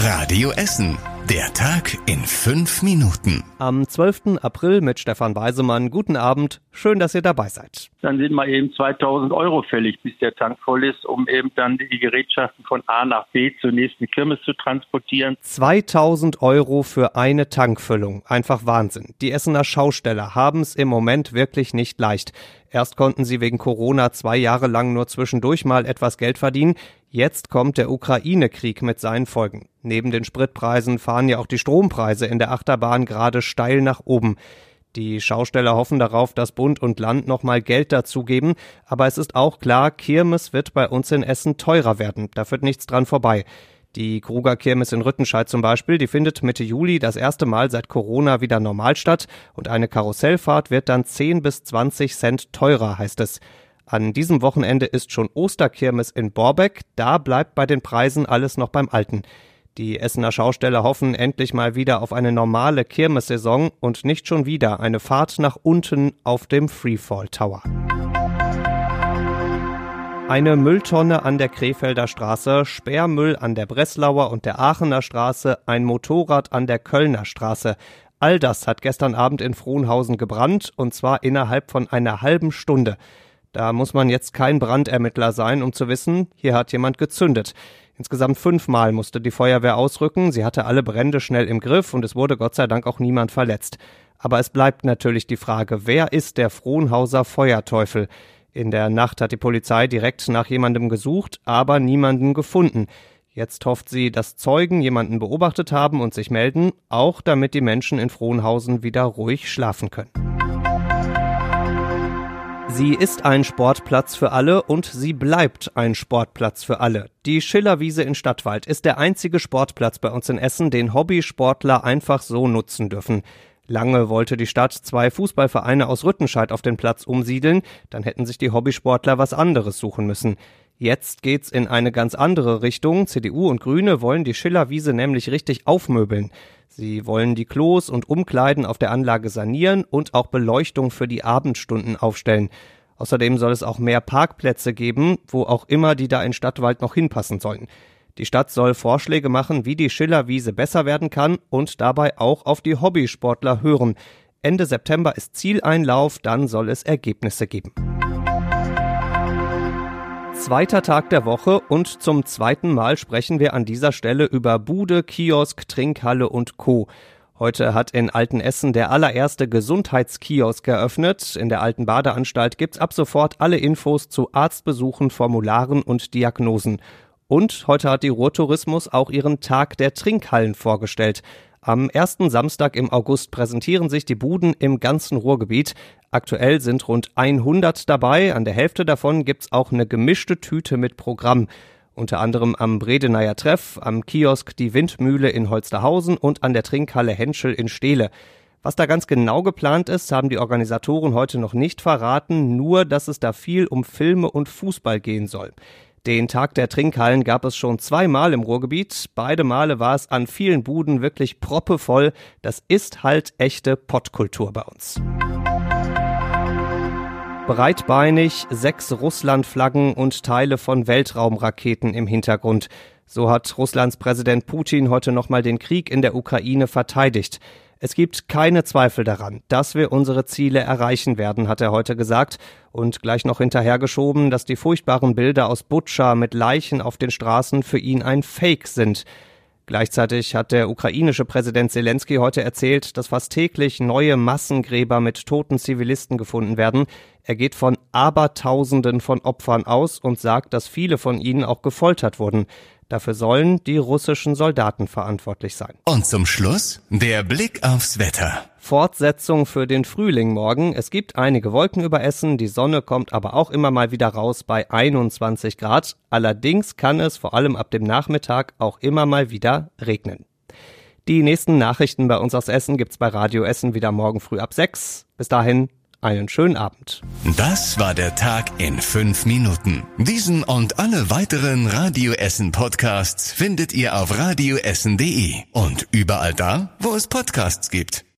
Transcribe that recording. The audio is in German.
Radio Essen. Der Tag in fünf Minuten. Am 12. April mit Stefan Weisemann. Guten Abend. Schön, dass ihr dabei seid. Dann sind wir eben 2000 Euro fällig, bis der Tank voll ist, um eben dann die Gerätschaften von A nach B zur nächsten Kirmes zu transportieren. 2000 Euro für eine Tankfüllung. Einfach Wahnsinn. Die Essener Schausteller haben es im Moment wirklich nicht leicht. Erst konnten sie wegen Corona zwei Jahre lang nur zwischendurch mal etwas Geld verdienen. Jetzt kommt der Ukraine-Krieg mit seinen Folgen. Neben den Spritpreisen fahren ja auch die Strompreise in der Achterbahn gerade steil nach oben. Die Schausteller hoffen darauf, dass Bund und Land nochmal Geld dazugeben, aber es ist auch klar, Kirmes wird bei uns in Essen teurer werden. Da führt nichts dran vorbei. Die Kruger Kirmes in Rüttenscheid zum Beispiel, die findet Mitte Juli das erste Mal seit Corona wieder normal statt und eine Karussellfahrt wird dann 10 bis 20 Cent teurer, heißt es. An diesem Wochenende ist schon Osterkirmes in Borbeck, da bleibt bei den Preisen alles noch beim Alten. Die Essener Schausteller hoffen endlich mal wieder auf eine normale Kirmessaison und nicht schon wieder eine Fahrt nach unten auf dem Freefall Tower. Eine Mülltonne an der Krefelder Straße, Sperrmüll an der Breslauer und der Aachener Straße, ein Motorrad an der Kölner Straße. All das hat gestern Abend in Frohnhausen gebrannt und zwar innerhalb von einer halben Stunde. Da muss man jetzt kein Brandermittler sein, um zu wissen, hier hat jemand gezündet. Insgesamt fünfmal musste die Feuerwehr ausrücken, sie hatte alle Brände schnell im Griff und es wurde Gott sei Dank auch niemand verletzt. Aber es bleibt natürlich die Frage, wer ist der Frohnhauser Feuerteufel? In der Nacht hat die Polizei direkt nach jemandem gesucht, aber niemanden gefunden. Jetzt hofft sie, dass Zeugen jemanden beobachtet haben und sich melden, auch damit die Menschen in Frohnhausen wieder ruhig schlafen können. Sie ist ein Sportplatz für alle und sie bleibt ein Sportplatz für alle. Die Schillerwiese in Stadtwald ist der einzige Sportplatz bei uns in Essen, den Hobbysportler einfach so nutzen dürfen. Lange wollte die Stadt zwei Fußballvereine aus Rüttenscheid auf den Platz umsiedeln, dann hätten sich die Hobbysportler was anderes suchen müssen. Jetzt geht's in eine ganz andere Richtung. CDU und Grüne wollen die Schillerwiese nämlich richtig aufmöbeln. Sie wollen die Klos und Umkleiden auf der Anlage sanieren und auch Beleuchtung für die Abendstunden aufstellen. Außerdem soll es auch mehr Parkplätze geben, wo auch immer die da in Stadtwald noch hinpassen sollen. Die Stadt soll Vorschläge machen, wie die Schillerwiese besser werden kann und dabei auch auf die Hobbysportler hören. Ende September ist Zieleinlauf, dann soll es Ergebnisse geben. Zweiter Tag der Woche und zum zweiten Mal sprechen wir an dieser Stelle über Bude, Kiosk, Trinkhalle und Co. Heute hat in Altenessen der allererste Gesundheitskiosk eröffnet. In der alten Badeanstalt gibt's ab sofort alle Infos zu Arztbesuchen, Formularen und Diagnosen. Und heute hat die Ruhrtourismus auch ihren Tag der Trinkhallen vorgestellt. Am ersten Samstag im August präsentieren sich die Buden im ganzen Ruhrgebiet. Aktuell sind rund 100 dabei. An der Hälfte davon gibt's auch eine gemischte Tüte mit Programm. Unter anderem am Bredeneier Treff, am Kiosk Die Windmühle in Holsterhausen und an der Trinkhalle Henschel in Steele. Was da ganz genau geplant ist, haben die Organisatoren heute noch nicht verraten, nur dass es da viel um Filme und Fußball gehen soll. Den Tag der Trinkhallen gab es schon zweimal im Ruhrgebiet. Beide Male war es an vielen Buden wirklich proppevoll. Das ist halt echte Pottkultur bei uns. Breitbeinig, sechs Russlandflaggen und Teile von Weltraumraketen im Hintergrund. So hat Russlands Präsident Putin heute nochmal den Krieg in der Ukraine verteidigt. Es gibt keine Zweifel daran, dass wir unsere Ziele erreichen werden, hat er heute gesagt und gleich noch hinterhergeschoben, dass die furchtbaren Bilder aus Butscha mit Leichen auf den Straßen für ihn ein Fake sind. Gleichzeitig hat der ukrainische Präsident Zelensky heute erzählt, dass fast täglich neue Massengräber mit toten Zivilisten gefunden werden. Er geht von Abertausenden von Opfern aus und sagt, dass viele von ihnen auch gefoltert wurden. Dafür sollen die russischen Soldaten verantwortlich sein. Und zum Schluss der Blick aufs Wetter. Fortsetzung für den Frühling morgen. Es gibt einige Wolken über Essen, die Sonne kommt aber auch immer mal wieder raus bei 21 Grad. Allerdings kann es vor allem ab dem Nachmittag auch immer mal wieder regnen. Die nächsten Nachrichten bei uns aus Essen gibt's bei Radio Essen wieder morgen früh ab 6. Bis dahin, einen schönen Abend. Das war der Tag in fünf Minuten. Diesen und alle weiteren Radio Essen Podcasts findet ihr auf radioessen.de und überall da, wo es Podcasts gibt.